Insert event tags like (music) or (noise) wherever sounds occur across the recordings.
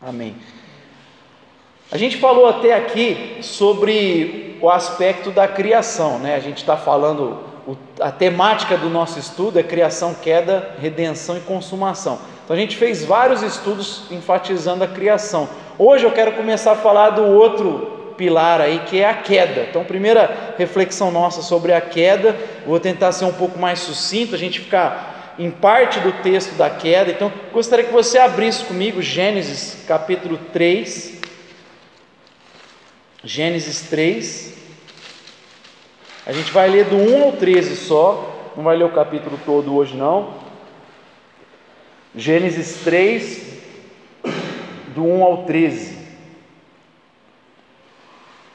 Amém. A gente falou até aqui sobre o aspecto da criação, né? A gente está falando, a temática do nosso estudo é criação, queda, redenção e consumação. Então a gente fez vários estudos enfatizando a criação. Hoje eu quero começar a falar do outro pilar aí, que é a queda. Então, primeira reflexão nossa sobre a queda, vou tentar ser um pouco mais sucinto, a gente ficar em parte do texto da queda. Então, gostaria que você abrisse comigo Gênesis capítulo 3. Gênesis 3. A gente vai ler do 1 ao 13 só, não vai ler o capítulo todo hoje não. Gênesis 3, do 1 ao 13.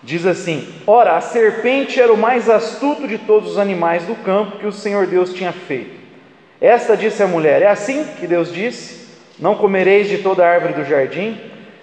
Diz assim: Ora, a serpente era o mais astuto de todos os animais do campo que o Senhor Deus tinha feito. Esta disse a mulher: É assim que Deus disse: Não comereis de toda árvore do jardim?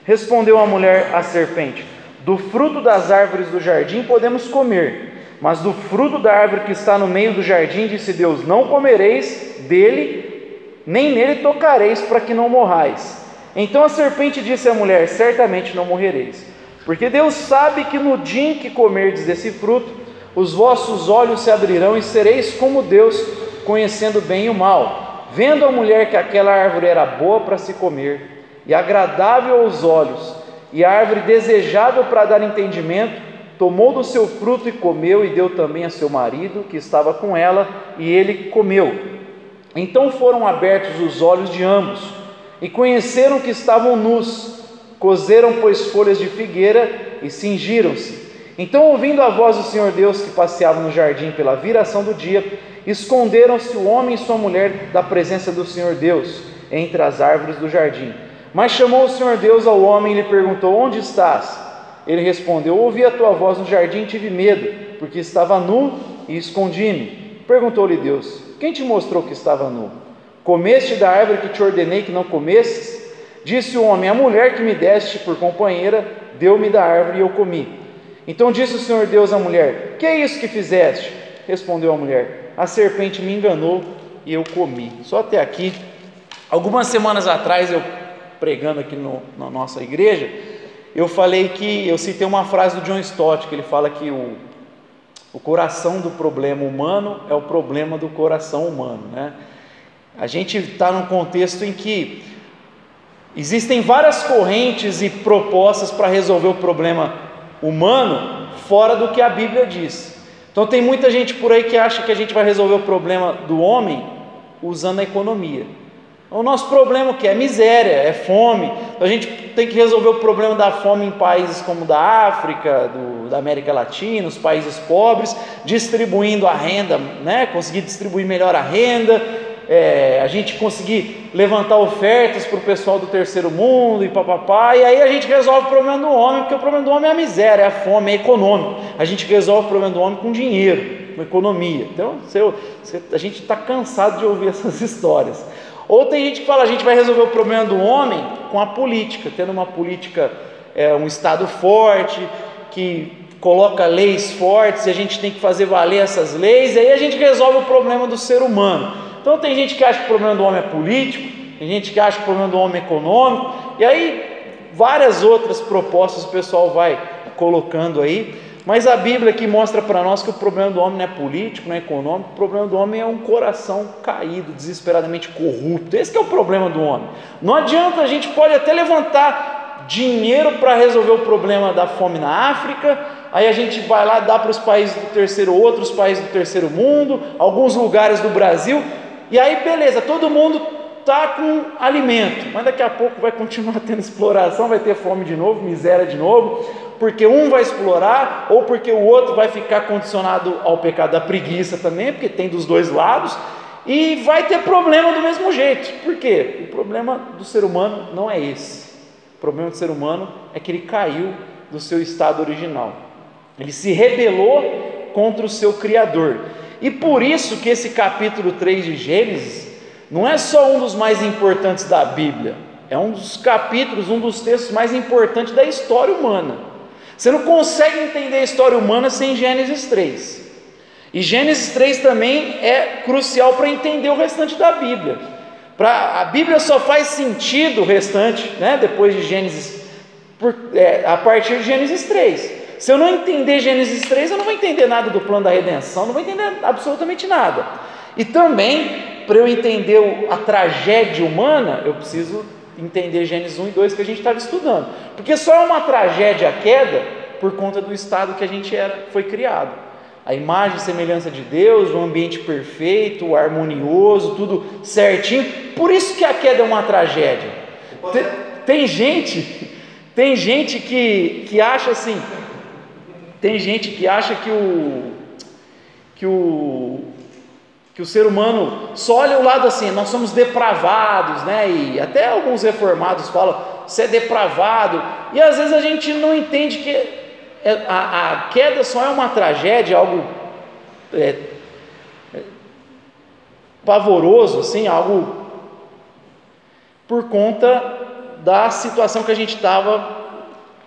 Respondeu a mulher à serpente: do fruto das árvores do jardim podemos comer, mas do fruto da árvore que está no meio do jardim, disse Deus: Não comereis dele, nem nele tocareis, para que não morrais. Então a serpente disse à mulher: Certamente não morrereis, porque Deus sabe que no dia em que comerdes desse fruto, os vossos olhos se abrirão e sereis como Deus, conhecendo bem e o mal. Vendo a mulher que aquela árvore era boa para se comer e agradável aos olhos, e árvore desejável para dar entendimento, tomou do seu fruto e comeu, e deu também a seu marido, que estava com ela, e ele comeu. Então foram abertos os olhos de ambos, e conheceram que estavam nus, cozeram, pois, folhas de figueira e cingiram-se. Então, ouvindo a voz do Senhor Deus que passeava no jardim pela viração do dia, esconderam-se o homem e sua mulher da presença do Senhor Deus entre as árvores do jardim. Mas chamou o Senhor Deus ao homem e lhe perguntou: Onde estás? Ele respondeu: Ouvi a tua voz no jardim e tive medo, porque estava nu e escondi-me. Perguntou-lhe Deus: Quem te mostrou que estava nu? Comeste da árvore que te ordenei que não comesses? Disse o homem: A mulher que me deste por companheira deu-me da árvore e eu comi. Então disse o Senhor Deus à mulher: Que é isso que fizeste? Respondeu a mulher: A serpente me enganou e eu comi. Só até aqui. Algumas semanas atrás eu pregando aqui no, na nossa igreja, eu falei que eu citei uma frase do John Stott que ele fala que o, o coração do problema humano é o problema do coração humano, né? A gente está num contexto em que existem várias correntes e propostas para resolver o problema humano fora do que a Bíblia diz. Então tem muita gente por aí que acha que a gente vai resolver o problema do homem usando a economia. O nosso problema que é miséria, é fome. Então, a gente tem que resolver o problema da fome em países como da África, do, da América Latina, os países pobres, distribuindo a renda, né? conseguir distribuir melhor a renda, é, a gente conseguir levantar ofertas para o pessoal do terceiro mundo e papapá, e aí a gente resolve o problema do homem, porque o problema do homem é a miséria, é a fome, é econômico. A gente resolve o problema do homem com dinheiro, com economia. Então, a gente está cansado de ouvir (laughs) essas histórias. Ou tem gente que fala, a gente vai resolver o problema do homem com a política, tendo uma política, é, um Estado forte, que coloca leis fortes e a gente tem que fazer valer essas leis, e aí a gente resolve o problema do ser humano. Então tem gente que acha que o problema do homem é político, tem gente que acha que o problema do homem é econômico, e aí várias outras propostas o pessoal vai colocando aí. Mas a Bíblia aqui mostra para nós que o problema do homem não é político, não é econômico, o problema do homem é um coração caído, desesperadamente corrupto. Esse é o problema do homem. Não adianta, a gente pode até levantar dinheiro para resolver o problema da fome na África, aí a gente vai lá dar para os países do terceiro, outros países do terceiro mundo, alguns lugares do Brasil, e aí beleza, todo mundo está com alimento, mas daqui a pouco vai continuar (laughs) tendo exploração, vai ter fome de novo, miséria de novo porque um vai explorar ou porque o outro vai ficar condicionado ao pecado da preguiça também, porque tem dos dois lados, e vai ter problema do mesmo jeito. Por quê? O problema do ser humano não é esse. O problema do ser humano é que ele caiu do seu estado original. Ele se rebelou contra o seu criador. E por isso que esse capítulo 3 de Gênesis não é só um dos mais importantes da Bíblia, é um dos capítulos, um dos textos mais importantes da história humana. Você não consegue entender a história humana sem Gênesis 3. E Gênesis 3 também é crucial para entender o restante da Bíblia. Pra, a Bíblia só faz sentido o restante, né, depois de Gênesis, por, é, a partir de Gênesis 3. Se eu não entender Gênesis 3, eu não vou entender nada do plano da redenção, não vou entender absolutamente nada. E também, para eu entender a tragédia humana, eu preciso entender Gênesis 1 e 2 que a gente estava estudando. Porque só é uma tragédia a queda por conta do estado que a gente era, foi criado. A imagem e semelhança de Deus, um ambiente perfeito, harmonioso, tudo certinho. Por isso que a queda é uma tragédia. Tem, tem gente, tem gente que, que acha assim, tem gente que acha que o que o que o ser humano só olha o lado assim, nós somos depravados, né? E até alguns reformados falam, você é depravado. E às vezes a gente não entende que é, a, a queda só é uma tragédia, algo é, é, pavoroso, assim, algo por conta da situação que a gente estava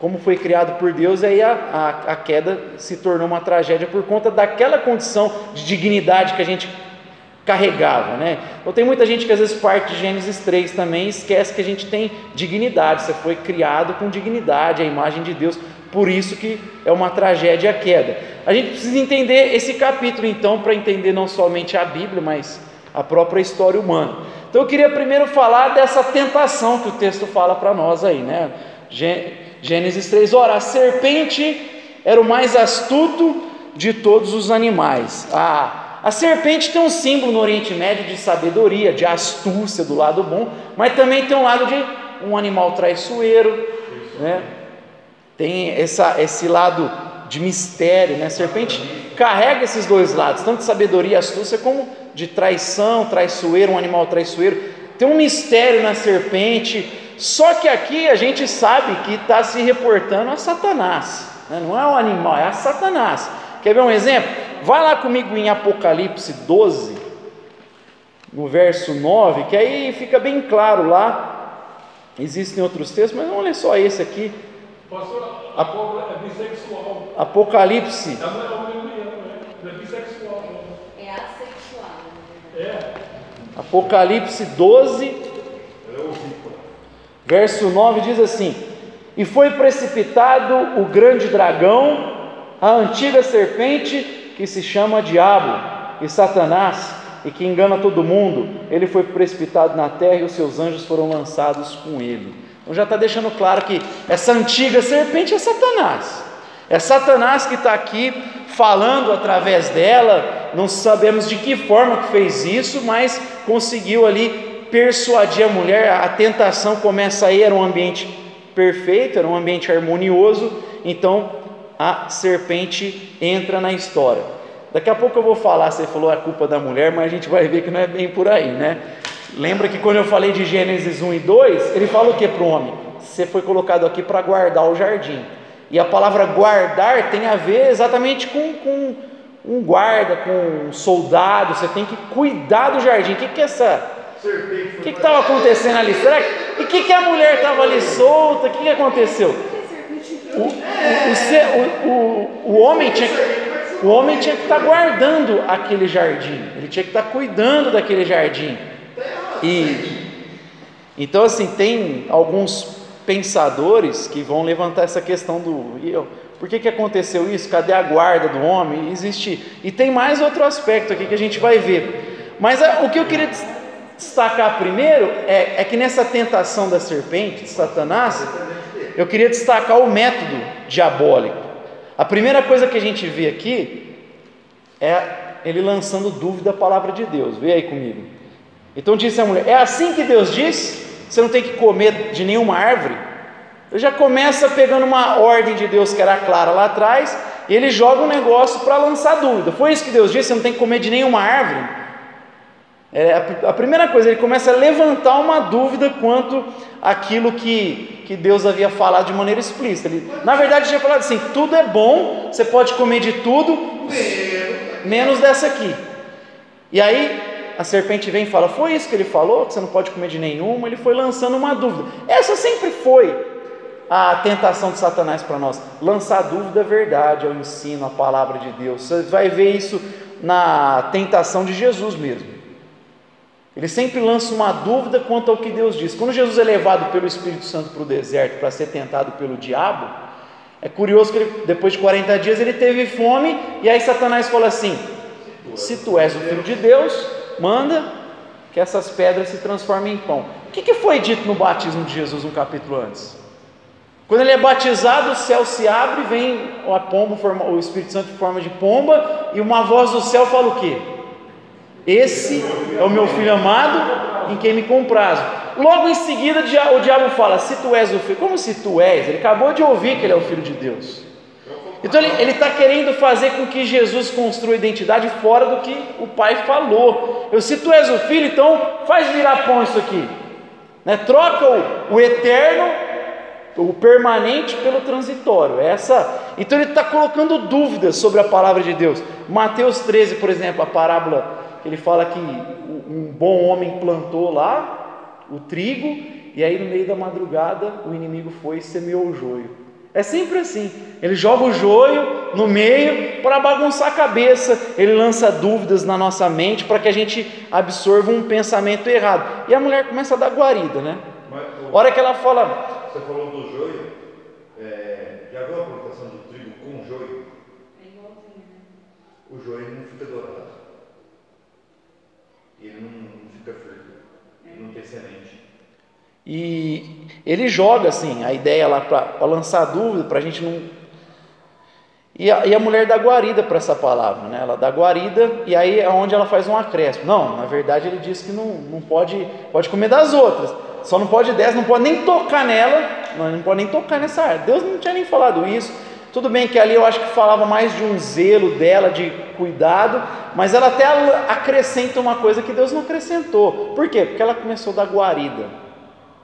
como foi criado por Deus, aí a, a, a, queda se tornou uma tragédia por conta daquela condição de dignidade que a gente carregava, né? Então tem muita gente que às vezes parte de Gênesis 3 também esquece que a gente tem dignidade, você foi criado com dignidade, a imagem de Deus, por isso que é uma tragédia a queda. A gente precisa entender esse capítulo então para entender não somente a Bíblia, mas a própria história humana. Então eu queria primeiro falar dessa tentação que o texto fala para nós aí, né? Gênesis 3, ora, a serpente era o mais astuto de todos os animais. A, a serpente tem um símbolo no Oriente Médio de sabedoria, de astúcia do lado bom, mas também tem um lado de um animal traiçoeiro, né? tem essa, esse lado de mistério, né? A serpente carrega esses dois lados, tanto de sabedoria e astúcia, como de traição, traiçoeiro, um animal traiçoeiro. Tem um mistério na serpente, só que aqui a gente sabe que está se reportando a Satanás, né? não é o animal, é a Satanás. Quer ver um exemplo? Vai lá comigo em Apocalipse 12, no verso 9, que aí fica bem claro lá. Existem outros textos, mas vamos ler só esse aqui. Pastor, bissexual. Apocalipse. É, é, é bissexual. É assexual. É. Apocalipse 12, Verso 9 diz assim: E foi precipitado o grande dragão, a antiga serpente que se chama Diabo e Satanás, e que engana todo mundo. Ele foi precipitado na terra e os seus anjos foram lançados com ele. Então já está deixando claro que essa antiga serpente é Satanás. É Satanás que está aqui falando através dela. Não sabemos de que forma que fez isso, mas conseguiu ali persuadir a mulher, a tentação começa aí, era um ambiente perfeito, era um ambiente harmonioso, então a serpente entra na história. Daqui a pouco eu vou falar, você falou a culpa da mulher, mas a gente vai ver que não é bem por aí, né? Lembra que quando eu falei de Gênesis 1 e 2, ele fala o que para o homem? Você foi colocado aqui para guardar o jardim. E a palavra guardar tem a ver exatamente com, com um guarda, com um soldado, você tem que cuidar do jardim. O que, que é essa o que estava acontecendo ali? Será que, e o que, que a mulher estava ali solta? O que, que aconteceu? O, o, o, o, homem tinha, o homem tinha que estar tá guardando aquele jardim, ele tinha que estar tá cuidando daquele jardim. E então assim tem alguns pensadores que vão levantar essa questão do eu, por que, que aconteceu isso? Cadê a guarda do homem? Existe e tem mais outro aspecto aqui que a gente vai ver. Mas a, o que eu queria destacar primeiro é, é que nessa tentação da serpente, de Satanás, eu queria destacar o método diabólico. A primeira coisa que a gente vê aqui é ele lançando dúvida à palavra de Deus. Vê aí comigo. Então disse a mulher: É assim que Deus diz? Você não tem que comer de nenhuma árvore? Ele já começa pegando uma ordem de Deus que era clara lá atrás, e ele joga um negócio para lançar dúvida. Foi isso que Deus disse: Você não tem que comer de nenhuma árvore? É, a primeira coisa, ele começa a levantar uma dúvida quanto àquilo que, que Deus havia falado de maneira explícita. Ele, na verdade, tinha falado assim: tudo é bom, você pode comer de tudo, menos dessa aqui. E aí a serpente vem e fala: Foi isso que ele falou? Que você não pode comer de nenhuma? Ele foi lançando uma dúvida. Essa sempre foi a tentação de Satanás para nós: lançar dúvida é verdade ao ensino, à palavra de Deus. Você vai ver isso na tentação de Jesus mesmo. Ele sempre lança uma dúvida quanto ao que Deus diz. Quando Jesus é levado pelo Espírito Santo para o deserto para ser tentado pelo diabo, é curioso que ele, depois de 40 dias ele teve fome, e aí Satanás fala assim: Se tu és o filho de Deus, manda que essas pedras se transformem em pão. O que, que foi dito no batismo de Jesus um capítulo antes? Quando ele é batizado, o céu se abre, vem a pomba, o Espírito Santo em forma de pomba, e uma voz do céu fala o quê? Esse é o meu filho amado, em quem me comprazo. Logo em seguida, o diabo fala: Se tu és o filho, como se tu és? Ele acabou de ouvir que ele é o filho de Deus. Então ele está querendo fazer com que Jesus construa identidade fora do que o pai falou. Eu, se tu és o filho, então faz virar pão isso aqui. Né? Troca o, o eterno, o permanente pelo transitório. Essa. Então ele está colocando dúvidas sobre a palavra de Deus. Mateus 13, por exemplo, a parábola que ele fala que um bom homem plantou lá o trigo, e aí no meio da madrugada o inimigo foi e semeou o joio. É sempre assim. Ele joga o joio no meio para bagunçar a cabeça, ele lança dúvidas na nossa mente para que a gente absorva um pensamento errado. E a mulher começa a dar guarida, né? Mas, o... hora que ela fala. Você falou do joio, é... já viu a plantação do trigo com joio? É igualzinho, né? O joio não fica dourado. Ele não fica frio. Ele não tem semente. E ele joga assim a ideia lá para lançar dúvida, para a gente não. E a, e a mulher dá guarida para essa palavra, né? Ela dá guarida e aí é onde ela faz um acréscimo. Não, na verdade ele diz que não, não pode, pode comer das outras, só não pode dessa, não pode nem tocar nela, não, não pode nem tocar nessa área. Deus não tinha nem falado isso. Tudo bem que ali eu acho que falava mais de um zelo dela, de cuidado, mas ela até acrescenta uma coisa que Deus não acrescentou. Por quê? Porque ela começou a dar guarida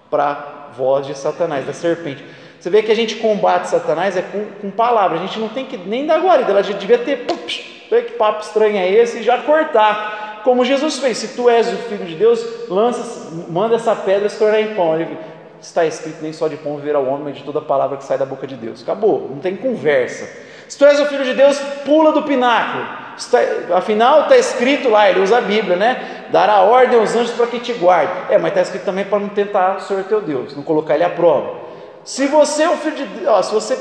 para voz de Satanás, da serpente. Você vê que a gente combate Satanás é com, com palavras, a gente não tem que nem dar guarida, ela devia ter, pups, que papo estranho é esse, e já cortar, como Jesus fez, se tu és o Filho de Deus, lança, manda essa pedra se tornar em pão, Ele, está escrito, nem só de pão viverá o homem, mas de toda palavra que sai da boca de Deus, acabou, não tem conversa, se tu és o Filho de Deus, pula do pináculo, está, afinal está escrito lá, ele usa a Bíblia, né? dará ordem aos anjos para que te guarde. É, mas está escrito também para não tentar o Senhor teu Deus, não colocar ele à prova. Se você é o filho de Deus, se você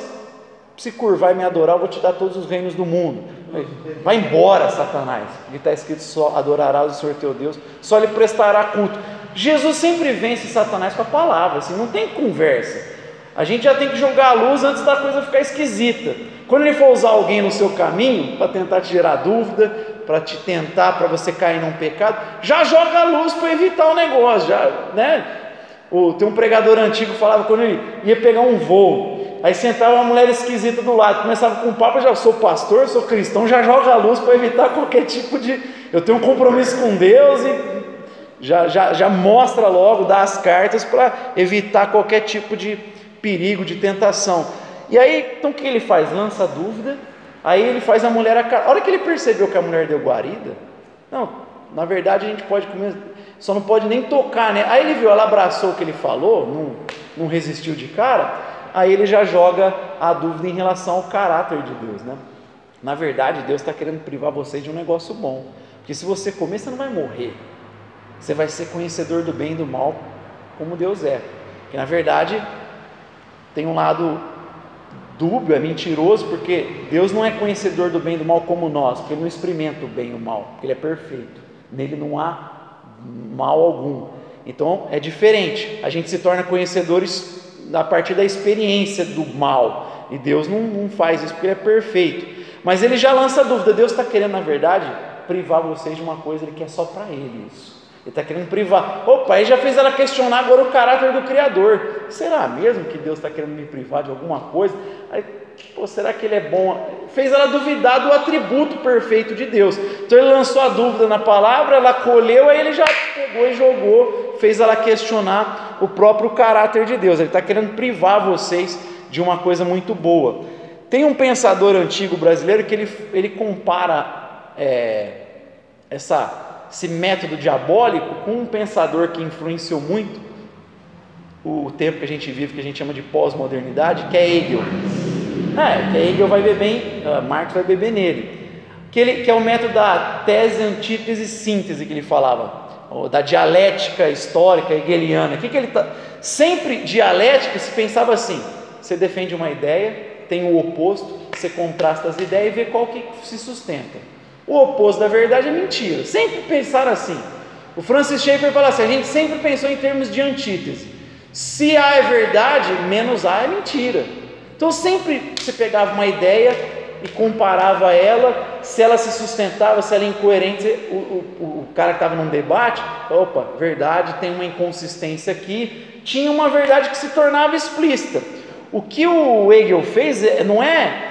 se curvar e me adorar, eu vou te dar todos os reinos do mundo. Vai embora, Satanás. E está escrito só adorarás o Senhor teu Deus, só lhe prestará culto. Jesus sempre vence Satanás com a palavra, assim, não tem conversa. A gente já tem que jogar a luz antes da coisa ficar esquisita. Quando ele for usar alguém no seu caminho para tentar te gerar dúvida, para te tentar, para você cair num pecado, já joga a luz para evitar o negócio, já, né? O, tem um pregador antigo que falava quando ele ia pegar um voo, aí sentava uma mulher esquisita do lado, começava com um papo, já sou pastor, sou cristão, já joga a luz para evitar (laughs) qualquer tipo de. Eu tenho um compromisso com Deus e já, já, já mostra logo, dá as cartas para evitar qualquer tipo de perigo, de tentação. E aí, então o que ele faz? Lança dúvida Aí ele faz a mulher a hora que ele percebeu que a mulher deu guarida, não, na verdade a gente pode comer, só não pode nem tocar, né? Aí ele viu, ela abraçou o que ele falou, não, não resistiu de cara, aí ele já joga a dúvida em relação ao caráter de Deus, né? Na verdade, Deus está querendo privar você de um negócio bom, porque se você comer, você não vai morrer, você vai ser conhecedor do bem e do mal, como Deus é, que na verdade tem um lado dúbio, é mentiroso, porque Deus não é conhecedor do bem e do mal como nós, porque Ele não experimenta o bem e o mal, porque Ele é perfeito, nele não há mal algum. Então é diferente, a gente se torna conhecedores a partir da experiência do mal, e Deus não, não faz isso porque Ele é perfeito. Mas Ele já lança dúvida: Deus está querendo, na verdade, privar vocês de uma coisa Ele quer só para Ele isso. Ele está querendo privar. Opa, aí já fez ela questionar agora o caráter do Criador. Será mesmo que Deus está querendo me privar de alguma coisa? Aí, pô, será que ele é bom? Fez ela duvidar do atributo perfeito de Deus. Então ele lançou a dúvida na palavra, ela colheu, aí ele já pegou e jogou, fez ela questionar o próprio caráter de Deus. Ele está querendo privar vocês de uma coisa muito boa. Tem um pensador antigo brasileiro que ele, ele compara é, essa esse método diabólico com um pensador que influenciou muito o tempo que a gente vive, que a gente chama de pós-modernidade, que é Hegel. É, que Hegel vai beber em, uh, Marx vai beber nele. Que, ele, que é o método da tese, antítese, síntese que ele falava. da dialética histórica hegeliana. Que, que ele tá? Sempre dialética se pensava assim: você defende uma ideia, tem o oposto, você contrasta as ideias e vê qual que se sustenta. O oposto da verdade é mentira. Sempre pensaram assim. O Francis Schaeffer fala assim: a gente sempre pensou em termos de antítese. Se A é verdade, menos A é mentira. Então sempre você pegava uma ideia e comparava ela, se ela se sustentava, se ela é incoerente, o, o, o cara que estava num debate, opa, verdade, tem uma inconsistência aqui, tinha uma verdade que se tornava explícita. O que o Hegel fez é, não é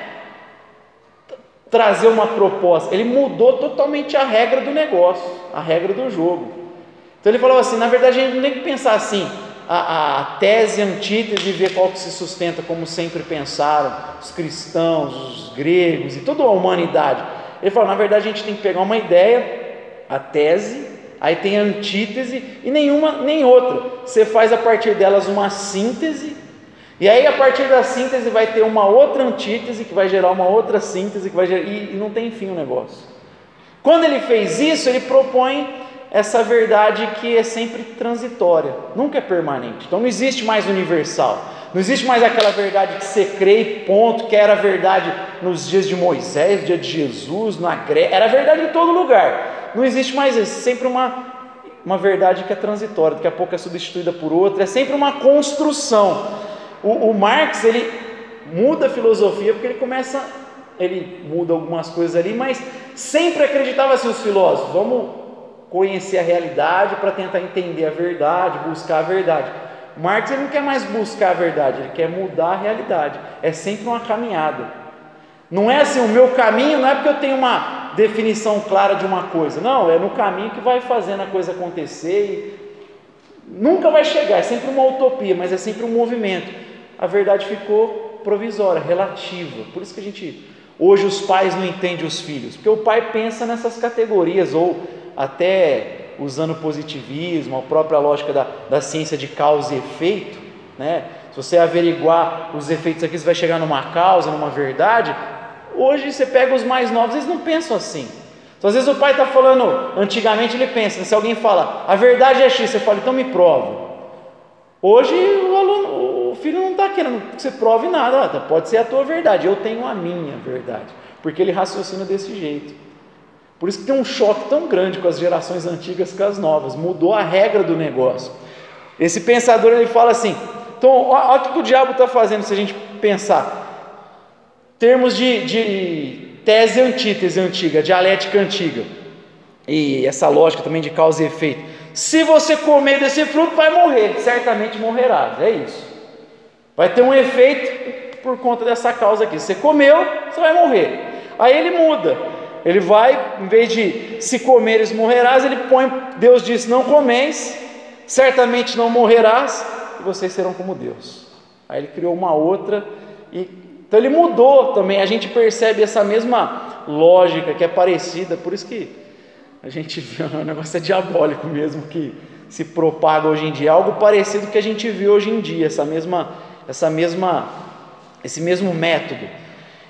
trazer uma proposta, ele mudou totalmente a regra do negócio, a regra do jogo. Então ele falou assim: na verdade a gente não tem que pensar assim, a, a tese, a antítese ver qual que se sustenta, como sempre pensaram os cristãos, os gregos e toda a humanidade. Ele falou: na verdade a gente tem que pegar uma ideia, a tese, aí tem a antítese e nenhuma nem outra. Você faz a partir delas uma síntese e aí, a partir da síntese, vai ter uma outra antítese que vai gerar uma outra síntese que vai gerar, e, e não tem fim o negócio. Quando ele fez isso, ele propõe essa verdade que é sempre transitória, nunca é permanente. Então não existe mais universal. Não existe mais aquela verdade que você crê e ponto, que era verdade nos dias de Moisés, no dia de Jesus, na Grécia, era verdade em todo lugar. Não existe mais isso, sempre uma, uma verdade que é transitória, daqui a pouco é substituída por outra, é sempre uma construção. O, o Marx ele muda a filosofia porque ele começa, ele muda algumas coisas ali, mas sempre acreditava assim os filósofos, vamos conhecer a realidade para tentar entender a verdade, buscar a verdade. Marx ele não quer mais buscar a verdade, ele quer mudar a realidade. É sempre uma caminhada. Não é assim, o meu caminho não é porque eu tenho uma definição clara de uma coisa. Não, é no caminho que vai fazendo a coisa acontecer. E nunca vai chegar, é sempre uma utopia, mas é sempre um movimento a verdade ficou provisória, relativa. Por isso que a gente hoje os pais não entendem os filhos, porque o pai pensa nessas categorias ou até usando positivismo, a própria lógica da, da ciência de causa e efeito, né? Se você averiguar os efeitos aqui, você vai chegar numa causa, numa verdade. Hoje você pega os mais novos, eles não pensam assim. Então, às vezes o pai está falando, antigamente ele pensa, se alguém fala, a verdade é X, você fala, então me prova. Hoje o aluno, o filho não está querendo que você prove nada, tá, pode ser a tua verdade, eu tenho a minha verdade, porque ele raciocina desse jeito. Por isso que tem um choque tão grande com as gerações antigas com as novas, mudou a regra do negócio. Esse pensador ele fala assim: então, olha o que o diabo está fazendo se a gente pensar. Termos de, de tese antítese antiga, dialética antiga, e essa lógica também de causa e efeito. Se você comer desse fruto, vai morrer, certamente morrerás. É isso. Vai ter um efeito por conta dessa causa aqui. Você comeu, você vai morrer. Aí ele muda. Ele vai, em vez de se comeres morrerás, ele põe, Deus diz: Não comeis, certamente não morrerás, e vocês serão como Deus. Aí ele criou uma outra, e, então ele mudou também. A gente percebe essa mesma lógica que é parecida, por isso que a gente vê, (laughs) o negócio é diabólico mesmo que se propaga hoje em dia, algo parecido que a gente vê hoje em dia, essa mesma essa mesma, esse mesmo método.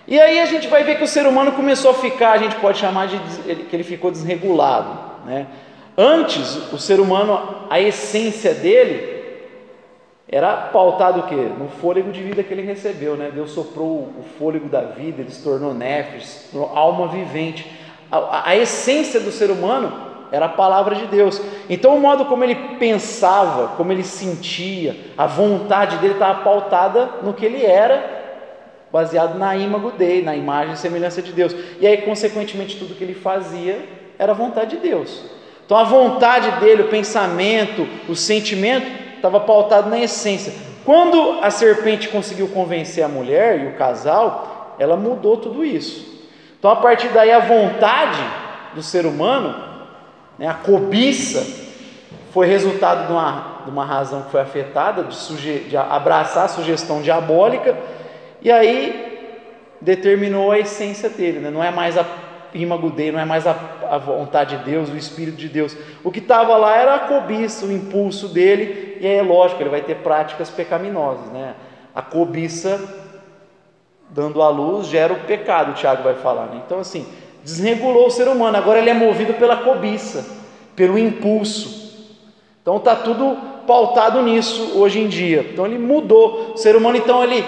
E aí a gente vai ver que o ser humano começou a ficar, a gente pode chamar de que ele ficou desregulado. Né? Antes, o ser humano, a essência dele era pautado o quê? No fôlego de vida que ele recebeu, né? Deus soprou o fôlego da vida, ele se tornou nefes, alma vivente. A, a, a essência do ser humano era a palavra de Deus. Então, o modo como ele pensava, como ele sentia, a vontade dele estava pautada no que ele era, baseado na imago dele, na imagem e semelhança de Deus. E aí, consequentemente, tudo que ele fazia era a vontade de Deus. Então, a vontade dele, o pensamento, o sentimento, estava pautado na essência. Quando a serpente conseguiu convencer a mulher e o casal, ela mudou tudo isso. Então, a partir daí, a vontade do ser humano né? A cobiça foi resultado de uma, de uma razão que foi afetada, de, de abraçar a sugestão diabólica, e aí determinou a essência dele, né? não é mais a ímago dele, não é mais a, a vontade de Deus, o Espírito de Deus. O que estava lá era a cobiça, o impulso dele, e aí é lógico, ele vai ter práticas pecaminosas. Né? A cobiça, dando à luz, gera o pecado, o Tiago vai falar. Né? Então, assim, desregulou o ser humano, agora ele é movido pela cobiça. pelo impulso. Então está tudo pautado nisso hoje em dia. Então ele mudou. O ser humano então ele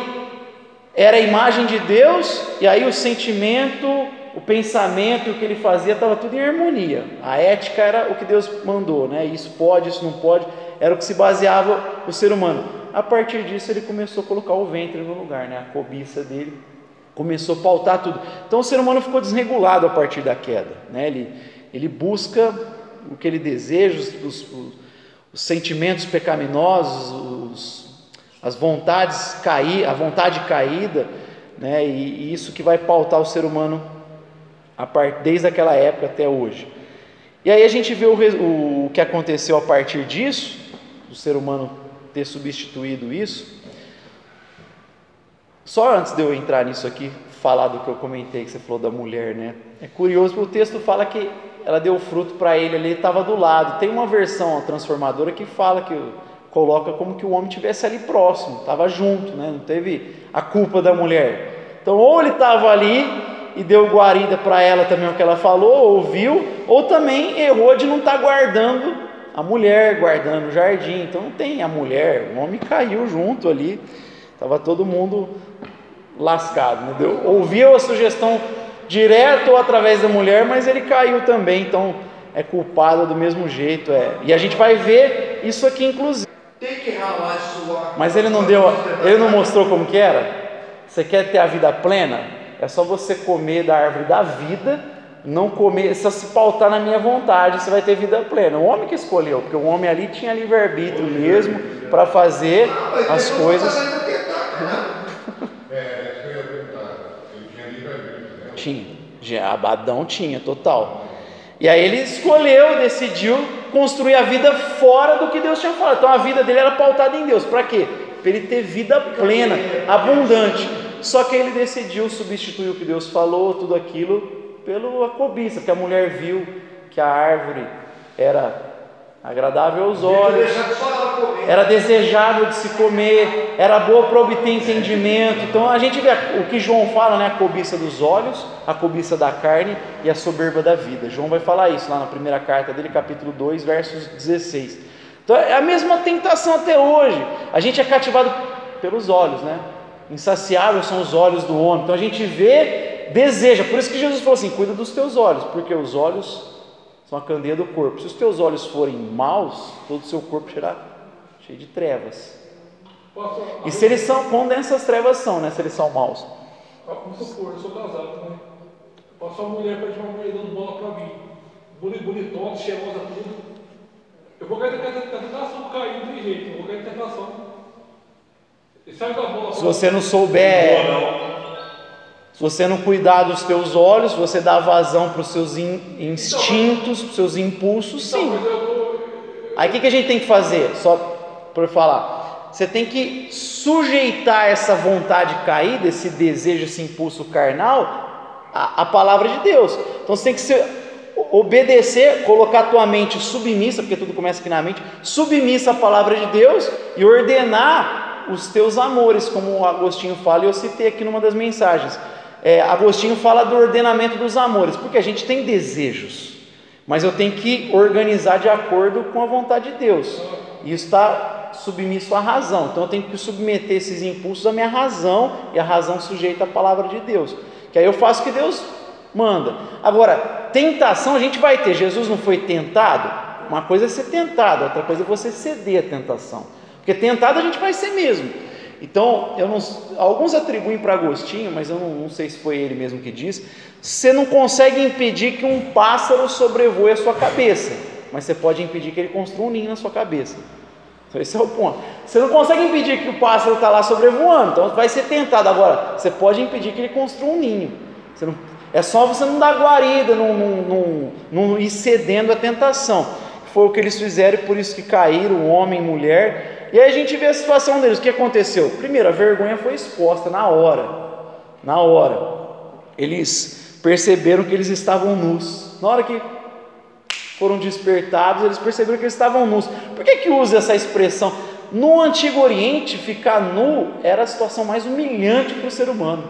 era a imagem de Deus e aí o sentimento, o pensamento, o que ele fazia estava tudo em harmonia. A ética era o que Deus mandou, né? Isso pode, isso não pode, era o que se baseava o ser humano. A partir disso ele começou a colocar o ventre no lugar, né? A cobiça dele começou a pautar tudo. Então o ser humano ficou desregulado a partir da queda, né? Ele ele busca o que ele deseja, os, os, os sentimentos pecaminosos, os, as vontades cair, a vontade caída, né? E, e, isso que vai pautar o ser humano a part, desde aquela época até hoje. E aí a gente vê o, o, o que aconteceu a partir disso, o ser humano ter substituído isso. Só antes de eu entrar nisso aqui, falar do que eu comentei que você falou da mulher, né? É curioso porque o texto fala que ela deu fruto para ele ali, estava do lado. Tem uma versão transformadora que fala que coloca como que o homem tivesse ali próximo, estava junto, né? Não teve a culpa da mulher. Então, ou ele estava ali e deu guarida para ela também o que ela falou, ouviu, ou também errou de não estar tá guardando a mulher, guardando o jardim. Então não tem a mulher, o homem caiu junto ali. Estava todo mundo lascado, entendeu? Ouviu a sugestão direto ou através da mulher, mas ele caiu também, então é culpado do mesmo jeito. É. E a gente vai ver isso aqui, inclusive. Mas ele não deu, ele não mostrou como que era. Você quer ter a vida plena? É só você comer da árvore da vida, não comer, só se pautar na minha vontade, você vai ter vida plena. O homem que escolheu, porque o homem ali tinha livre-arbítrio mesmo para fazer as coisas. Tinha. Abadão tinha, total. E aí ele escolheu, decidiu construir a vida fora do que Deus tinha falado. Então a vida dele era pautada em Deus. Para quê? Para ele ter vida plena, abundante. Só que ele decidiu substituir o que Deus falou, tudo aquilo, pela cobiça, porque a mulher viu que a árvore era agradável aos olhos, era desejável de se comer, era boa para obter entendimento. Então a gente vê o que João fala, né? A cobiça dos olhos, a cobiça da carne e a soberba da vida. João vai falar isso lá na primeira carta dele, capítulo 2, versos 16. Então é a mesma tentação até hoje. A gente é cativado pelos olhos, né? Insaciáveis são os olhos do homem. Então a gente vê, deseja. Por isso que Jesus falou assim: cuida dos teus olhos, porque os olhos são a candeia do corpo. Se os teus olhos forem maus, todo o seu corpo será cheio de trevas. E se eles são, quando essas trevas são, né? Se eles são maus. Vamos supor, eu sou casado, né? Passou uma mulher de uma mulher dando bola para mim. Bonitona, cheirosa, tudo. Eu vou cair na tentação, cair, não tem jeito, eu vou cair na tentação. E sai da bola. Se você não souber. Boa, não se você não cuidar dos teus olhos, você dá vazão para os seus instintos, para os seus impulsos, sim. Aí o que, que a gente tem que fazer? Só por falar. Você tem que sujeitar essa vontade caída, esse desejo, esse impulso carnal, à, à palavra de Deus. Então você tem que ser, obedecer, colocar tua mente submissa, porque tudo começa aqui na mente, submissa à palavra de Deus e ordenar os teus amores, como o Agostinho fala, e eu citei aqui numa das mensagens é, Agostinho fala do ordenamento dos amores, porque a gente tem desejos, mas eu tenho que organizar de acordo com a vontade de Deus. E isso está submisso à razão. Então eu tenho que submeter esses impulsos à minha razão e a razão sujeita à palavra de Deus. Que aí eu faço o que Deus manda. Agora, tentação a gente vai ter. Jesus não foi tentado? Uma coisa é ser tentado, outra coisa é você ceder à tentação. Porque tentado a gente vai ser mesmo. Então, não, alguns atribuem para Agostinho, mas eu não, não, sei se foi ele mesmo que disse. Você não consegue impedir que um pássaro sobrevoe a sua cabeça, mas você pode impedir que ele construa um ninho na sua cabeça. Então, esse é o ponto. Você não consegue impedir que o pássaro está lá sobrevoando, então vai ser tentado. Agora, você pode impedir que ele construa um ninho. Não, é só você não dar guarida, não, não, ir cedendo à tentação. Foi o que eles fizeram e por isso que caíram, homem e mulher e aí a gente vê a situação deles. O que aconteceu? Primeiro, a vergonha foi exposta na hora. Na hora. Eles perceberam que eles estavam nus. Na hora que foram despertados, eles perceberam que eles estavam nus. Por que, que usa essa expressão? No Antigo Oriente, ficar nu era a situação mais humilhante para o ser humano.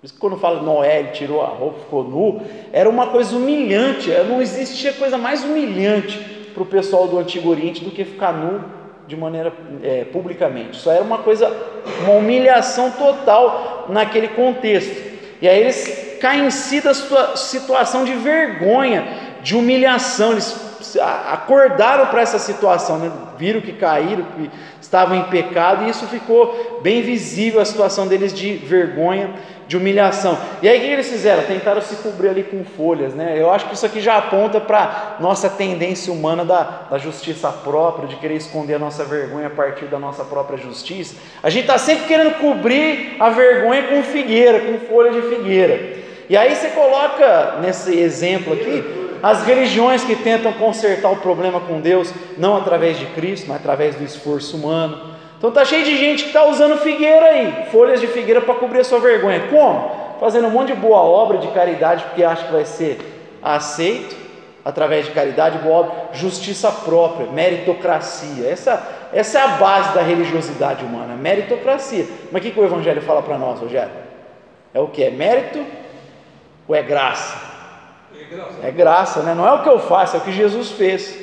Por isso que quando fala Noé, ele tirou a roupa, ficou nu, era uma coisa humilhante, não existia coisa mais humilhante para o pessoal do Antigo Oriente do que ficar nu de maneira é, publicamente. Isso era uma coisa, uma humilhação total naquele contexto. E aí eles caem em si da situação de vergonha, de humilhação, eles acordaram para essa situação, né? viram que caíram, que estavam em pecado, e isso ficou bem visível a situação deles de vergonha, de humilhação. E aí o que eles fizeram? Tentaram se cobrir ali com folhas, né? Eu acho que isso aqui já aponta para nossa tendência humana da, da justiça própria, de querer esconder a nossa vergonha a partir da nossa própria justiça. A gente está sempre querendo cobrir a vergonha com figueira, com folha de figueira. E aí você coloca nesse exemplo aqui as religiões que tentam consertar o problema com Deus, não através de Cristo, mas através do esforço humano. Então tá cheio de gente que está usando figueira aí, folhas de figueira para cobrir a sua vergonha. Como? Fazendo um monte de boa obra de caridade porque acha que vai ser aceito através de caridade, boa obra, justiça própria, meritocracia. Essa, essa é a base da religiosidade humana, meritocracia. Mas o que, que o Evangelho fala para nós, Rogério? É o que? É mérito ou é graça? É graça, né? Não é o que eu faço, é o que Jesus fez.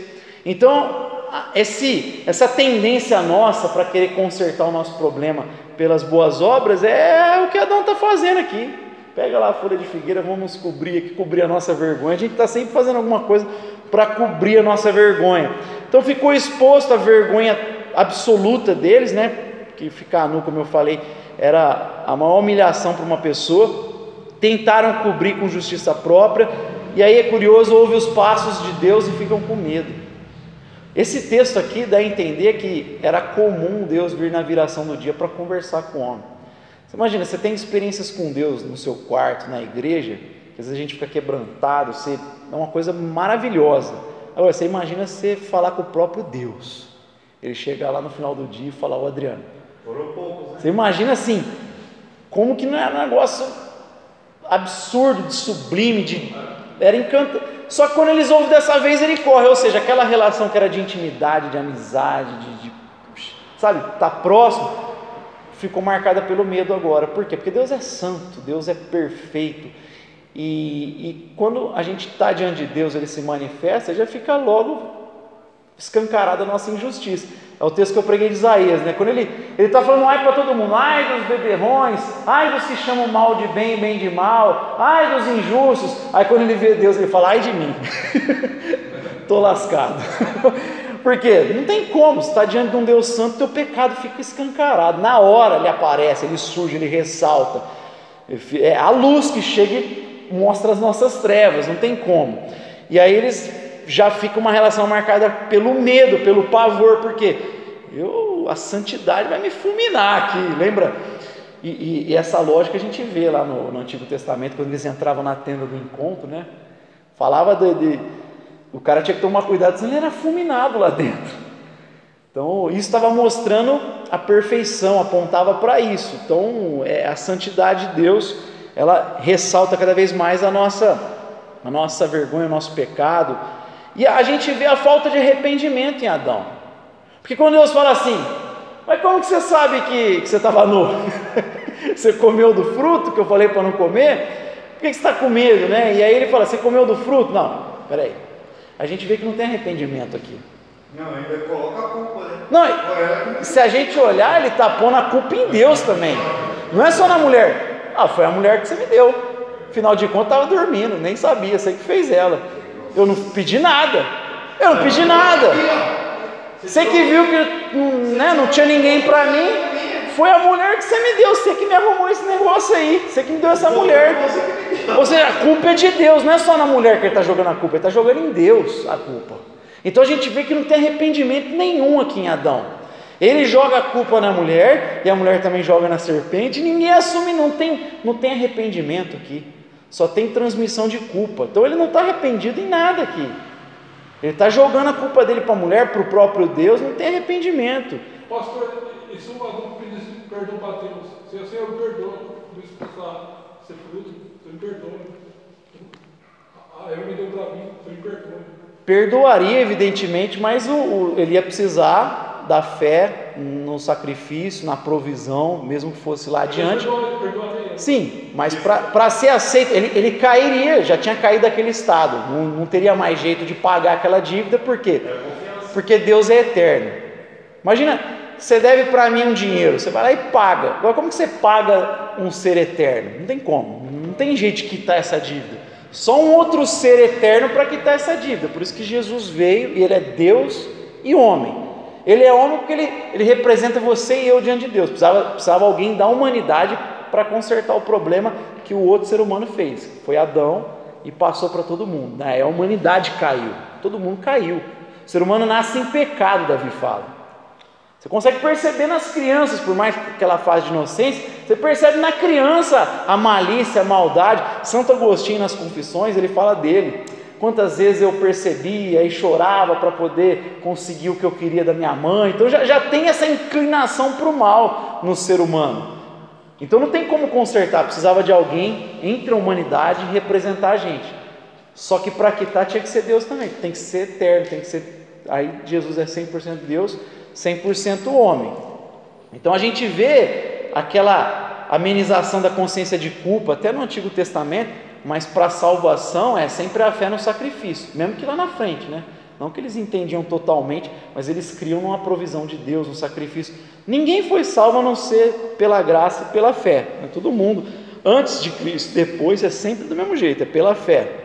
Então, esse, essa tendência nossa para querer consertar o nosso problema pelas boas obras é o que Adão está fazendo aqui. Pega lá a folha de figueira, vamos cobrir aqui, cobrir a nossa vergonha. A gente está sempre fazendo alguma coisa para cobrir a nossa vergonha. Então ficou exposto a vergonha absoluta deles, né? Que ficar nu, como eu falei, era a maior humilhação para uma pessoa. Tentaram cobrir com justiça própria, e aí é curioso, ouve os passos de Deus e ficam com medo. Esse texto aqui dá a entender que era comum Deus vir na viração do dia para conversar com o homem. Você imagina, você tem experiências com Deus no seu quarto, na igreja, que às vezes a gente fica quebrantado, você, é uma coisa maravilhosa. Agora, você imagina você falar com o próprio Deus. Ele chegar lá no final do dia e falar, ô Adriano. Né? Você imagina assim, como que não é um negócio absurdo, de sublime, de era encantado. Só que quando eles ouvem dessa vez, ele corre. Ou seja, aquela relação que era de intimidade, de amizade, de, de sabe, tá próximo, ficou marcada pelo medo agora. Por quê? Porque Deus é santo, Deus é perfeito. E, e quando a gente está diante de Deus, ele se manifesta, já fica logo escancarada a nossa injustiça. É o texto que eu preguei de Isaías, né? Quando ele está falando ai para todo mundo, ai dos beberrões, ai dos que chamam mal de bem e bem de mal, ai dos injustos. Aí quando ele vê Deus, ele fala, ai de mim, (laughs) estou lascado. (laughs) Por quê? Não tem como, você está diante de um Deus santo, teu pecado fica escancarado. Na hora ele aparece, ele surge, ele ressalta. É a luz que chega e mostra as nossas trevas, não tem como. E aí eles já fica uma relação marcada pelo medo, pelo pavor, porque eu, a santidade vai me fulminar aqui, lembra? E, e, e essa lógica a gente vê lá no, no, Antigo Testamento, quando eles entravam na tenda do encontro, né? Falava de, de o cara tinha que tomar cuidado, senão ele era fulminado lá dentro. Então, isso estava mostrando a perfeição, apontava para isso. Então, é, a santidade de Deus, ela ressalta cada vez mais a nossa, a nossa vergonha, o nosso pecado, e a gente vê a falta de arrependimento em Adão. Porque quando Deus fala assim, mas como que você sabe que, que você estava nu? (laughs) você comeu do fruto que eu falei para não comer? Por que, que você está com medo, né? E aí ele fala, você comeu do fruto? Não, peraí. A gente vê que não tem arrependimento aqui. Não, ainda coloca a culpa, né? Não, se a gente olhar, ele está pondo a culpa em Deus também. Não é só na mulher. Ah, foi a mulher que você me deu. Afinal de contas, estava dormindo, nem sabia, sei que fez ela. Eu não pedi nada. Eu não pedi nada. Você que viu que né, não tinha ninguém para mim, foi a mulher que você me deu. Você que me arrumou esse negócio aí. Você que me deu essa mulher. Ou seja, a culpa é de Deus, não é só na mulher que ele está jogando a culpa, ele está jogando em Deus a culpa. Então a gente vê que não tem arrependimento nenhum aqui em Adão. Ele joga a culpa na mulher e a mulher também joga na serpente. E ninguém assume, não tem, não tem arrependimento aqui só tem transmissão de culpa. Então ele não está arrependido em nada aqui. Ele está jogando a culpa dele para a mulher, para o próprio Deus, não tem arrependimento. Pastor, e se um adulto pedisse perdão para Deus? Se o Senhor perdoa, por isso precisar ser fruto, você me perdoa. Ah, ele me deu para mim, você me perdoa. Perdoaria, evidentemente, mas o, o, ele ia precisar da fé no no sacrifício, na provisão, mesmo que fosse lá adiante. Sim, mas para ser aceito, ele, ele cairia, já tinha caído daquele estado, não, não teria mais jeito de pagar aquela dívida, por quê? Porque Deus é eterno. Imagina, você deve para mim um dinheiro, você vai lá e paga. Agora, como que você paga um ser eterno? Não tem como, não tem jeito de quitar essa dívida. Só um outro ser eterno para quitar essa dívida. Por isso que Jesus veio e ele é Deus e homem. Ele é homem porque ele, ele representa você e eu diante de Deus. Precisava, precisava alguém da humanidade para consertar o problema que o outro ser humano fez. Foi Adão e passou para todo mundo. Né? A humanidade caiu, todo mundo caiu. O ser humano nasce em pecado, Davi fala. Você consegue perceber nas crianças, por mais que ela fase de inocência, você percebe na criança a malícia, a maldade. Santo Agostinho, nas Confissões, ele fala dele. Quantas vezes eu percebia e chorava para poder conseguir o que eu queria da minha mãe. Então já, já tem essa inclinação para o mal no ser humano. Então não tem como consertar, precisava de alguém entre a humanidade representar a gente. Só que para quitar tinha que ser Deus também, tem que ser eterno, tem que ser. Aí Jesus é 100% Deus, 100% homem. Então a gente vê aquela amenização da consciência de culpa, até no Antigo Testamento, mas para salvação é sempre a fé no sacrifício, mesmo que lá na frente, né? Não que eles entendiam totalmente, mas eles criam uma provisão de Deus, um sacrifício. Ninguém foi salvo a não ser pela graça e pela fé. Né? Todo mundo, antes de Cristo, depois, é sempre do mesmo jeito, é pela fé.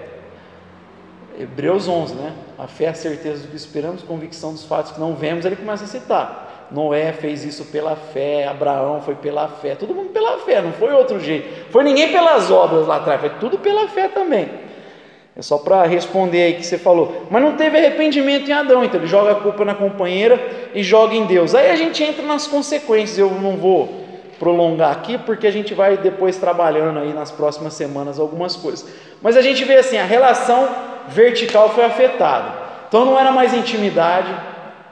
Hebreus 11, né? A fé é a certeza do que esperamos, convicção dos fatos que não vemos, ele começa a citar. Noé fez isso pela fé, Abraão foi pela fé, todo mundo pela fé, não foi outro jeito. Foi ninguém pelas obras lá atrás, foi tudo pela fé também. É só para responder aí que você falou. Mas não teve arrependimento em Adão, então ele joga a culpa na companheira e joga em Deus. Aí a gente entra nas consequências. Eu não vou prolongar aqui porque a gente vai depois trabalhando aí nas próximas semanas algumas coisas. Mas a gente vê assim, a relação vertical foi afetada. Então não era mais intimidade,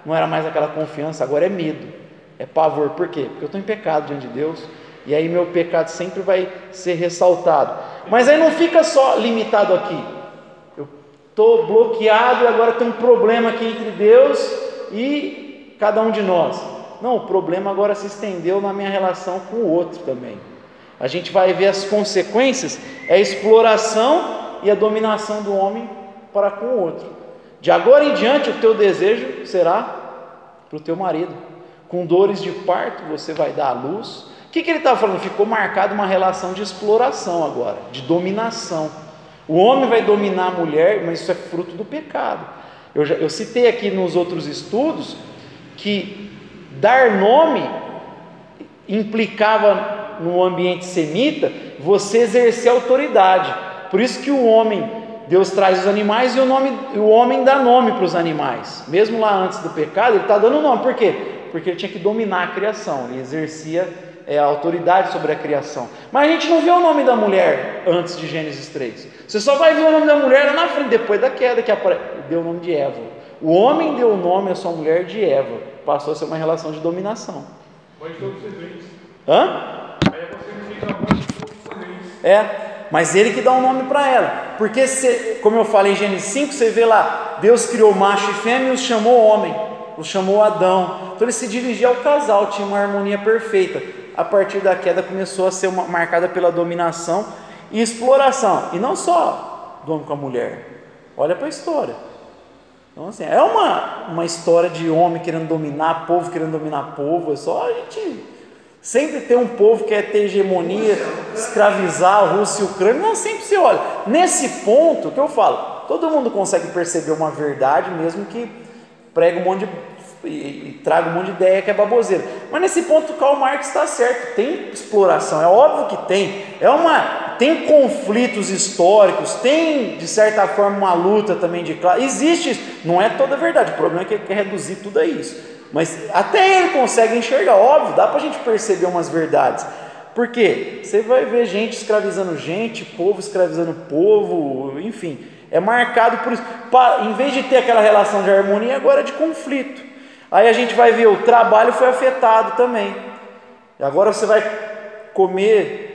não era mais aquela confiança, agora é medo, é pavor. Por quê? Porque eu estou em pecado diante de Deus. E aí meu pecado sempre vai ser ressaltado. Mas aí não fica só limitado aqui. Estou bloqueado e agora tem um problema aqui entre Deus e cada um de nós. Não, o problema agora se estendeu na minha relação com o outro também. A gente vai ver as consequências, é a exploração e a dominação do homem para com o outro. De agora em diante, o teu desejo será para o teu marido. Com dores de parto, você vai dar à luz. O que, que ele estava falando? Ficou marcada uma relação de exploração agora, de dominação. O homem vai dominar a mulher, mas isso é fruto do pecado. Eu, já, eu citei aqui nos outros estudos que dar nome implicava no ambiente semita você exercer autoridade. Por isso que o homem, Deus traz os animais e o, nome, o homem dá nome para os animais. Mesmo lá antes do pecado, ele está dando nome. Por quê? Porque ele tinha que dominar a criação, ele exercia é, a autoridade sobre a criação. Mas a gente não vê o nome da mulher antes de Gênesis 3. Você só vai ver o nome da mulher lá na frente, depois da queda, que deu o nome de Eva. O homem deu o nome à sua mulher de Eva. Passou a ser uma relação de dominação. Hã? É, mas ele que dá um nome para ela. Porque, se, como eu falei em Gênesis 5, você vê lá, Deus criou macho e fêmea e os chamou homem, os chamou Adão. Então ele se dirigia ao casal, tinha uma harmonia perfeita. A partir da queda começou a ser uma, marcada pela dominação e exploração. E não só do homem com a mulher. Olha para a história. Então, assim, é uma, uma história de homem querendo dominar, povo querendo dominar povo. É só a gente Sempre tem um povo que quer ter hegemonia, escravizar a Rússia e a Ucrânia. Não, sempre se olha. Nesse ponto que eu falo, todo mundo consegue perceber uma verdade, mesmo que pregue um monte de. e, e traga um monte de ideia que é baboseira. Mas nesse ponto Karl Marx está certo, tem exploração, é óbvio que tem. É uma. Tem conflitos históricos, tem de certa forma uma luta também de classe. Existe isso. Não é toda a verdade. O problema é que ele quer reduzir tudo a isso. Mas até ele consegue enxergar, óbvio, dá para a gente perceber umas verdades. Por quê? Você vai ver gente escravizando gente, povo escravizando povo, enfim, é marcado por isso. em vez de ter aquela relação de harmonia, agora é de conflito. Aí a gente vai ver o trabalho foi afetado também. Agora você vai comer,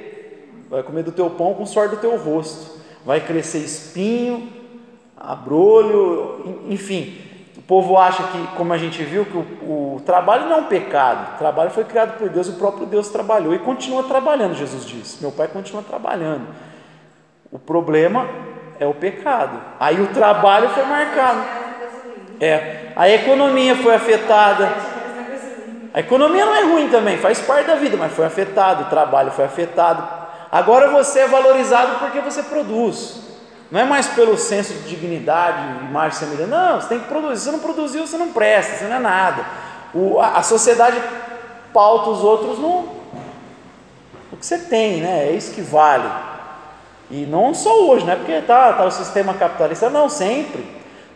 vai comer do teu pão com o suor do teu rosto. Vai crescer espinho, abrolho, enfim povo acha que, como a gente viu, que o, o, trabalho não é um pecado. O trabalho foi criado por Deus, o próprio Deus trabalhou e continua trabalhando, Jesus disse. Meu pai continua trabalhando. O problema é o pecado. Aí o trabalho foi marcado. É. A economia foi afetada. A economia não é ruim também, faz parte da vida, mas foi afetado, o trabalho foi afetado. Agora você é valorizado porque você produz. Não é mais pelo senso de dignidade, imagem e semelhança. Não, você tem que produzir. Se você não produziu, você não presta, você não é nada. O, a, a, sociedade pauta os outros no o que você tem, né? É isso que vale. E não só hoje, não é porque tá, tá o sistema capitalista, não, sempre.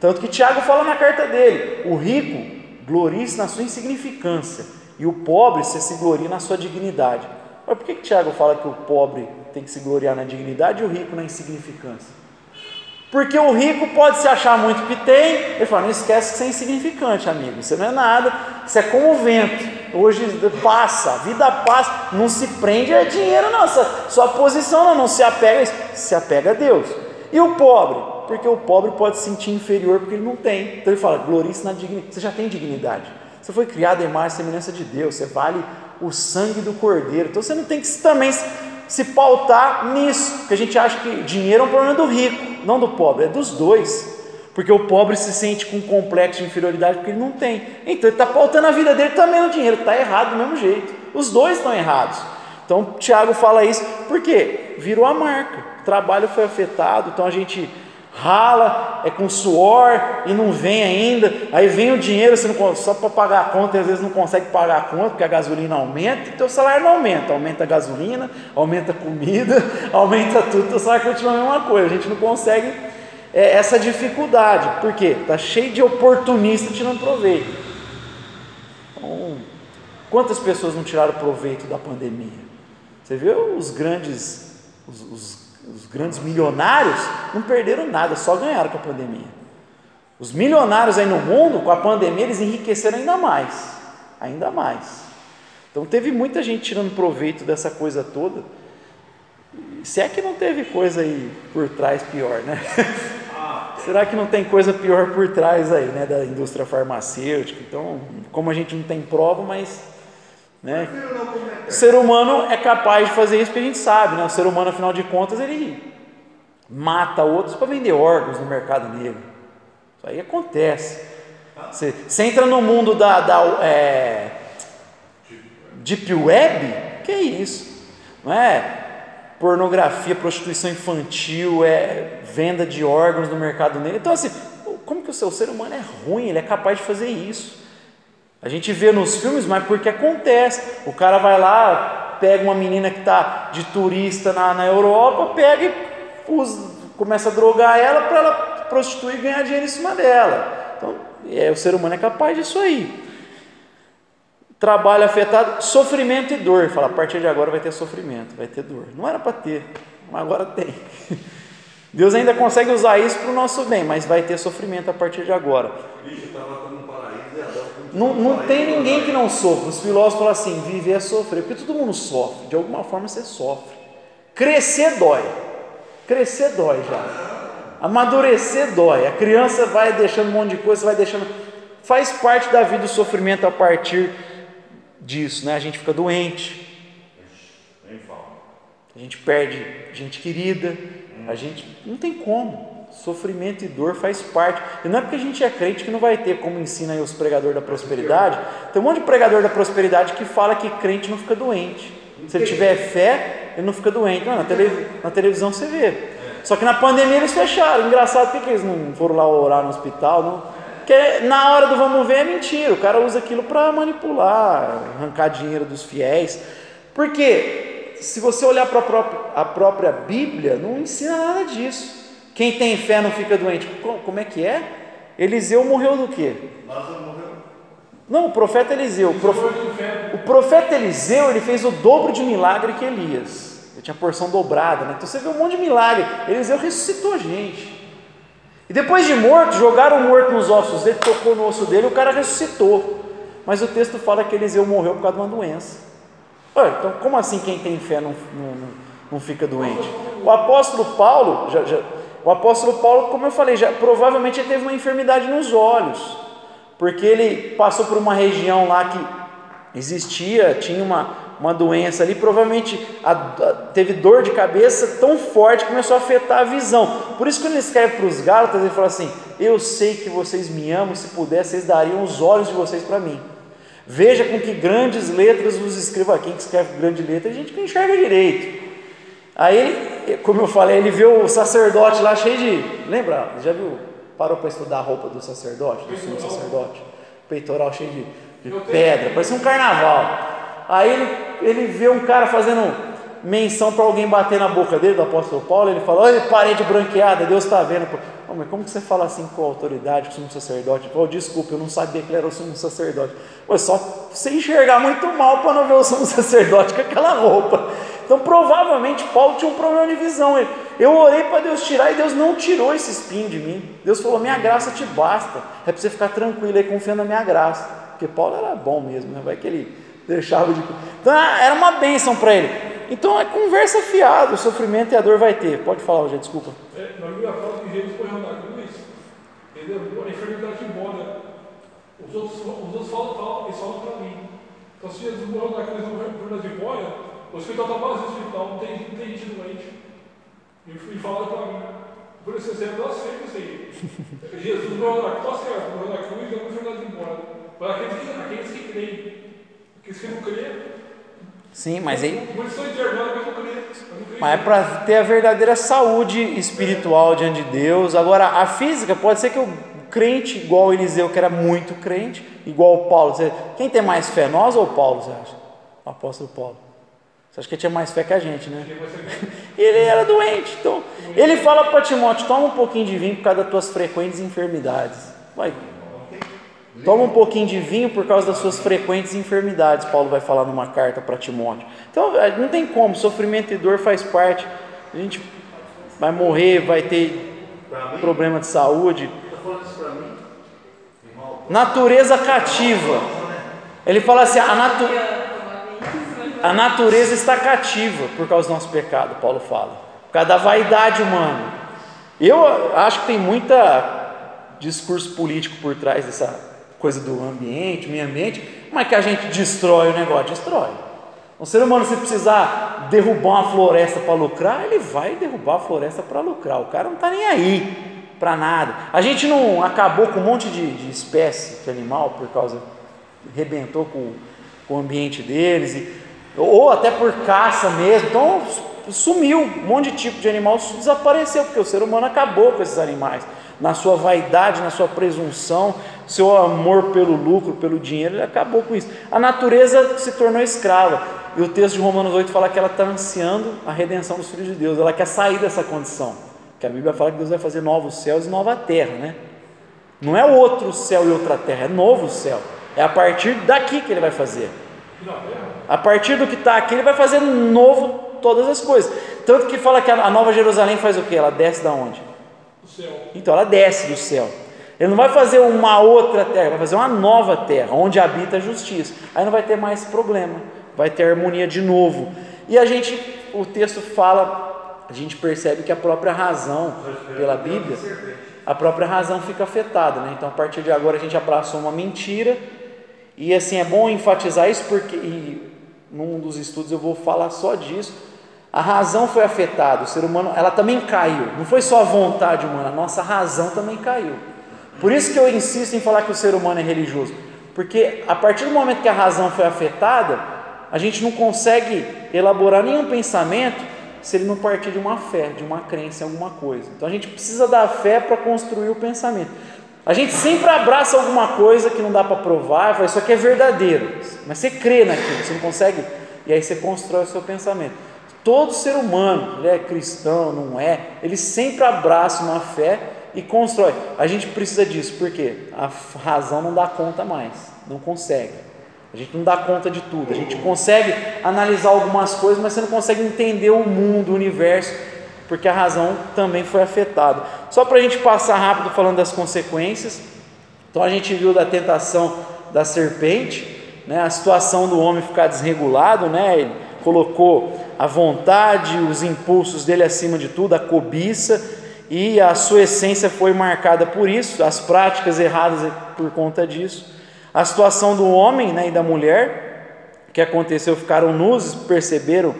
Tanto que Tiago fala na carta dele: o rico glorie-se na sua insignificância, e o pobre se glorie na sua dignidade. Mas por que, que Tiago fala que o pobre tem que se gloriar na dignidade e o rico na insignificância? Porque o rico pode se achar muito que tem, ele fala, não esquece que você é insignificante, amigo, você não é nada, isso é como o vento. Hoje passa, a vida passa, não se prende a dinheiro, não, sua, sua posição não, não se apega a isso, se apega a Deus. E o pobre? Porque o pobre pode se sentir inferior porque ele não tem. Então ele fala, glorie-se na dignidade, você já tem dignidade. Você foi criado em e semelhança de Deus, você vale o sangue do cordeiro. Então você não tem que também se pautar nisso, porque a gente acha que dinheiro é um problema do rico, não do pobre, é dos dois. Porque o pobre se sente com um complexo de inferioridade porque ele não tem. Então ele está pautando a vida dele também no dinheiro, está errado do mesmo jeito. Os dois estão errados. Então Tiago fala isso porque virou a marca, o trabalho foi afetado, então a gente rala, é com suor e não vem ainda. Aí vem o dinheiro, você não, só para pagar a conta, e às vezes não consegue pagar a conta, porque a gasolina aumenta, e teu salário não aumenta. Aumenta a gasolina, aumenta a comida, (laughs) aumenta tudo, teu salário continua a mesma coisa. A gente não consegue é, essa dificuldade. Por quê? Está cheio de oportunista tirando proveito. Então, quantas pessoas não tiraram proveito da pandemia? Você viu os grandes, os, os os grandes milionários não perderam nada, só ganharam com a pandemia. Os milionários aí no mundo, com a pandemia, eles enriqueceram ainda mais, ainda mais. Então teve muita gente tirando proveito dessa coisa toda. Se é que não teve coisa aí por trás pior, né? (laughs) Será que não tem coisa pior por trás aí, né, da indústria farmacêutica? Então, como a gente não tem prova, mas né? O ser humano é capaz de fazer isso porque a gente sabe, né? O ser humano, afinal de contas, ele mata outros para vender órgãos no mercado negro. Isso aí acontece. Você, você entra no mundo da, da é, Deep Web, que é isso? Não é pornografia, prostituição infantil, é venda de órgãos no mercado negro. Então, assim, como que o seu ser humano é ruim? Ele é capaz de fazer isso. A gente vê nos filmes, mas porque acontece. O cara vai lá, pega uma menina que está de turista na, na Europa, pega e usa, começa a drogar ela para ela prostituir e ganhar dinheiro em cima dela. Então, é, o ser humano é capaz disso aí. Trabalho afetado, sofrimento e dor. Fala, a partir de agora vai ter sofrimento, vai ter dor. Não era para ter, mas agora tem. (laughs) Deus ainda consegue usar isso para o nosso bem, mas vai ter sofrimento a partir de agora. Bicho, não, não tem ninguém que não sofra. Os filósofos falam assim: viver é sofrer, porque todo mundo sofre, de alguma forma você sofre. Crescer dói, crescer dói já. Amadurecer dói. A criança vai deixando um monte de coisa, vai deixando. Faz parte da vida o sofrimento a partir disso, né? A gente fica doente, a gente perde gente querida, a gente não tem como. Sofrimento e dor faz parte. E não é porque a gente é crente que não vai ter, como ensina aí os pregadores da prosperidade. Tem um monte de pregador da prosperidade que fala que crente não fica doente. Se ele tiver fé, ele não fica doente. Não, na, tele, na televisão você vê. Só que na pandemia eles fecharam. Engraçado, por que eles não foram lá orar no hospital? Não? Porque na hora do vamos ver é mentira. O cara usa aquilo para manipular, arrancar dinheiro dos fiéis. Porque se você olhar para a própria, a própria Bíblia, não ensina nada disso. Quem tem fé não fica doente. Como é que é? Eliseu morreu do quê? Lázaro morreu. Não, o profeta Eliseu. O profeta, o profeta Eliseu ele fez o dobro de milagre que Elias. Ele tinha porção dobrada, né? Então você vê um monte de milagre. Eliseu ressuscitou gente. E depois de morto, jogaram o morto nos ossos dele, tocou no osso dele, o cara ressuscitou. Mas o texto fala que Eliseu morreu por causa de uma doença. então, como assim quem tem fé não, não, não fica doente? O apóstolo Paulo, já, já o apóstolo Paulo, como eu falei, já, provavelmente ele teve uma enfermidade nos olhos. porque ele passou por uma região lá que existia, tinha uma, uma doença ali, provavelmente a, a, teve dor de cabeça tão forte que começou a afetar a visão. Por isso, quando ele escreve para os Gálatas, ele fala assim: Eu sei que vocês me amam, se puder, vocês dariam os olhos de vocês para mim. Veja com que grandes letras vos escrevo aqui. Quem escreve grande letra, a gente que enxerga direito. Aí ele, como eu falei, ele viu o sacerdote lá cheio de. Lembra? Já viu? Parou para estudar a roupa do sacerdote, do sumo sacerdote? Peitoral cheio de, de pedra, parecia um carnaval. Aí ele, ele vê um cara fazendo menção para alguém bater na boca dele, do apóstolo Paulo, ele fala, olha parede branqueada, Deus está vendo. Oh, mas como que você fala assim com autoridade, com o sumo sacerdote? Oh, desculpa, eu não sabia que ele era o sumo sacerdote. Mas só você enxergar muito mal para não ver o sumo sacerdote com aquela roupa. Então provavelmente Paulo tinha um problema de visão. Eu orei para Deus tirar e Deus não tirou esse espinho de mim. Deus falou: minha graça te basta. É para você ficar tranquilo aí, confiando na minha graça. Porque Paulo era bom mesmo, né? Vai que ele deixava de. Então era uma bênção para ele. Então é conversa fiada, o sofrimento e a dor vai ter. Pode falar, Rogério, desculpa. É, na Bíblia fala que Jesus foi na cruz, ele levou a enfermidade embora. Os outros, os outros falam, falam, eles falam para mim. Então se Jesus morreu na cruz e levou a enfermidade embora, o hospital está vazio, o hospital não tem, não tem gente doente. E, e fala para mim. Por isso você é blasfemo isso aí. (laughs) Jesus morreu na cruz, morreu na cruz e levou a enfermidade embora. Para aqueles que, aqueles que creem. Aqueles que não creem. Sim, mas aí. Mas é para ter a verdadeira saúde espiritual diante de Deus. Agora, a física, pode ser que o crente, igual o Eliseu, que era muito crente, igual o Paulo. Quem tem mais fé, nós ou Paulo, você acha? O apóstolo Paulo. Você acha que ele tinha mais fé que a gente, né? (laughs) Ele era doente. Então, ele fala para Timóteo: toma um pouquinho de vinho por causa das tuas frequentes enfermidades. Vai, Toma um pouquinho de vinho por causa das suas frequentes enfermidades, Paulo vai falar numa carta para Timóteo. Então, é, não tem como, sofrimento e dor faz parte. A gente vai morrer, vai ter problema de saúde. Natureza cativa. Ele fala assim: a, natu... a natureza está cativa por causa do nosso pecado, Paulo fala. Por causa da vaidade humana. Eu acho que tem muita discurso político por trás dessa coisa do ambiente, meio ambiente, mas que a gente destrói o negócio, destrói. Um ser humano, se precisar derrubar uma floresta para lucrar, ele vai derrubar a floresta para lucrar. O cara não está nem aí para nada. A gente não acabou com um monte de, de espécie de animal por causa, rebentou com, com o ambiente deles, e, ou até por caça mesmo. Então sumiu, um monte de tipo de animal desapareceu, porque o ser humano acabou com esses animais na sua vaidade, na sua presunção, seu amor pelo lucro, pelo dinheiro, ele acabou com isso. A natureza se tornou escrava. E o texto de Romanos 8 fala que ela está ansiando a redenção dos filhos de Deus, ela quer sair dessa condição. Que a Bíblia fala que Deus vai fazer novos céus e nova terra, né? Não é outro céu e outra terra, é novo céu. É a partir daqui que ele vai fazer. A partir do que está aqui, ele vai fazer novo todas as coisas. Tanto que fala que a nova Jerusalém faz o que? Ela desce da onde? Então ela desce do céu. Ele não vai fazer uma outra terra, vai fazer uma nova terra, onde habita a justiça. Aí não vai ter mais problema, vai ter harmonia de novo. E a gente, o texto fala, a gente percebe que a própria razão, pela Bíblia, a própria razão fica afetada. Né? Então a partir de agora a gente abraçou uma mentira. E assim é bom enfatizar isso porque e num dos estudos eu vou falar só disso a razão foi afetada, o ser humano, ela também caiu. Não foi só a vontade humana, a nossa razão também caiu. Por isso que eu insisto em falar que o ser humano é religioso, porque a partir do momento que a razão foi afetada, a gente não consegue elaborar nenhum pensamento se ele não partir de uma fé, de uma crença em alguma coisa. Então a gente precisa da fé para construir o pensamento. A gente sempre abraça alguma coisa que não dá para provar, fala, isso aqui é verdadeiro, mas você crê naquilo, você não consegue, e aí você constrói o seu pensamento. Todo ser humano, ele é cristão, não é, ele sempre abraça uma fé e constrói. A gente precisa disso, porque a razão não dá conta mais, não consegue. A gente não dá conta de tudo. A gente consegue analisar algumas coisas, mas você não consegue entender o mundo, o universo, porque a razão também foi afetada. Só para a gente passar rápido falando das consequências. Então a gente viu da tentação da serpente, né, a situação do homem ficar desregulado, né, ele colocou a vontade, os impulsos dele acima de tudo, a cobiça, e a sua essência foi marcada por isso, as práticas erradas por conta disso. A situação do homem né, e da mulher, que aconteceu, ficaram nus, perceberam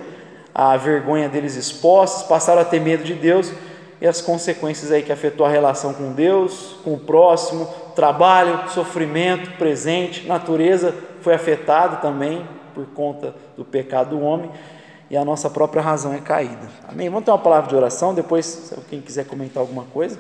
a vergonha deles expostos, passaram a ter medo de Deus e as consequências aí que afetou a relação com Deus, com o próximo, trabalho, sofrimento, presente, natureza foi afetada também por conta do pecado do homem e a nossa própria razão é caída. Amém? Vamos ter uma palavra de oração, depois, se alguém quiser comentar alguma coisa.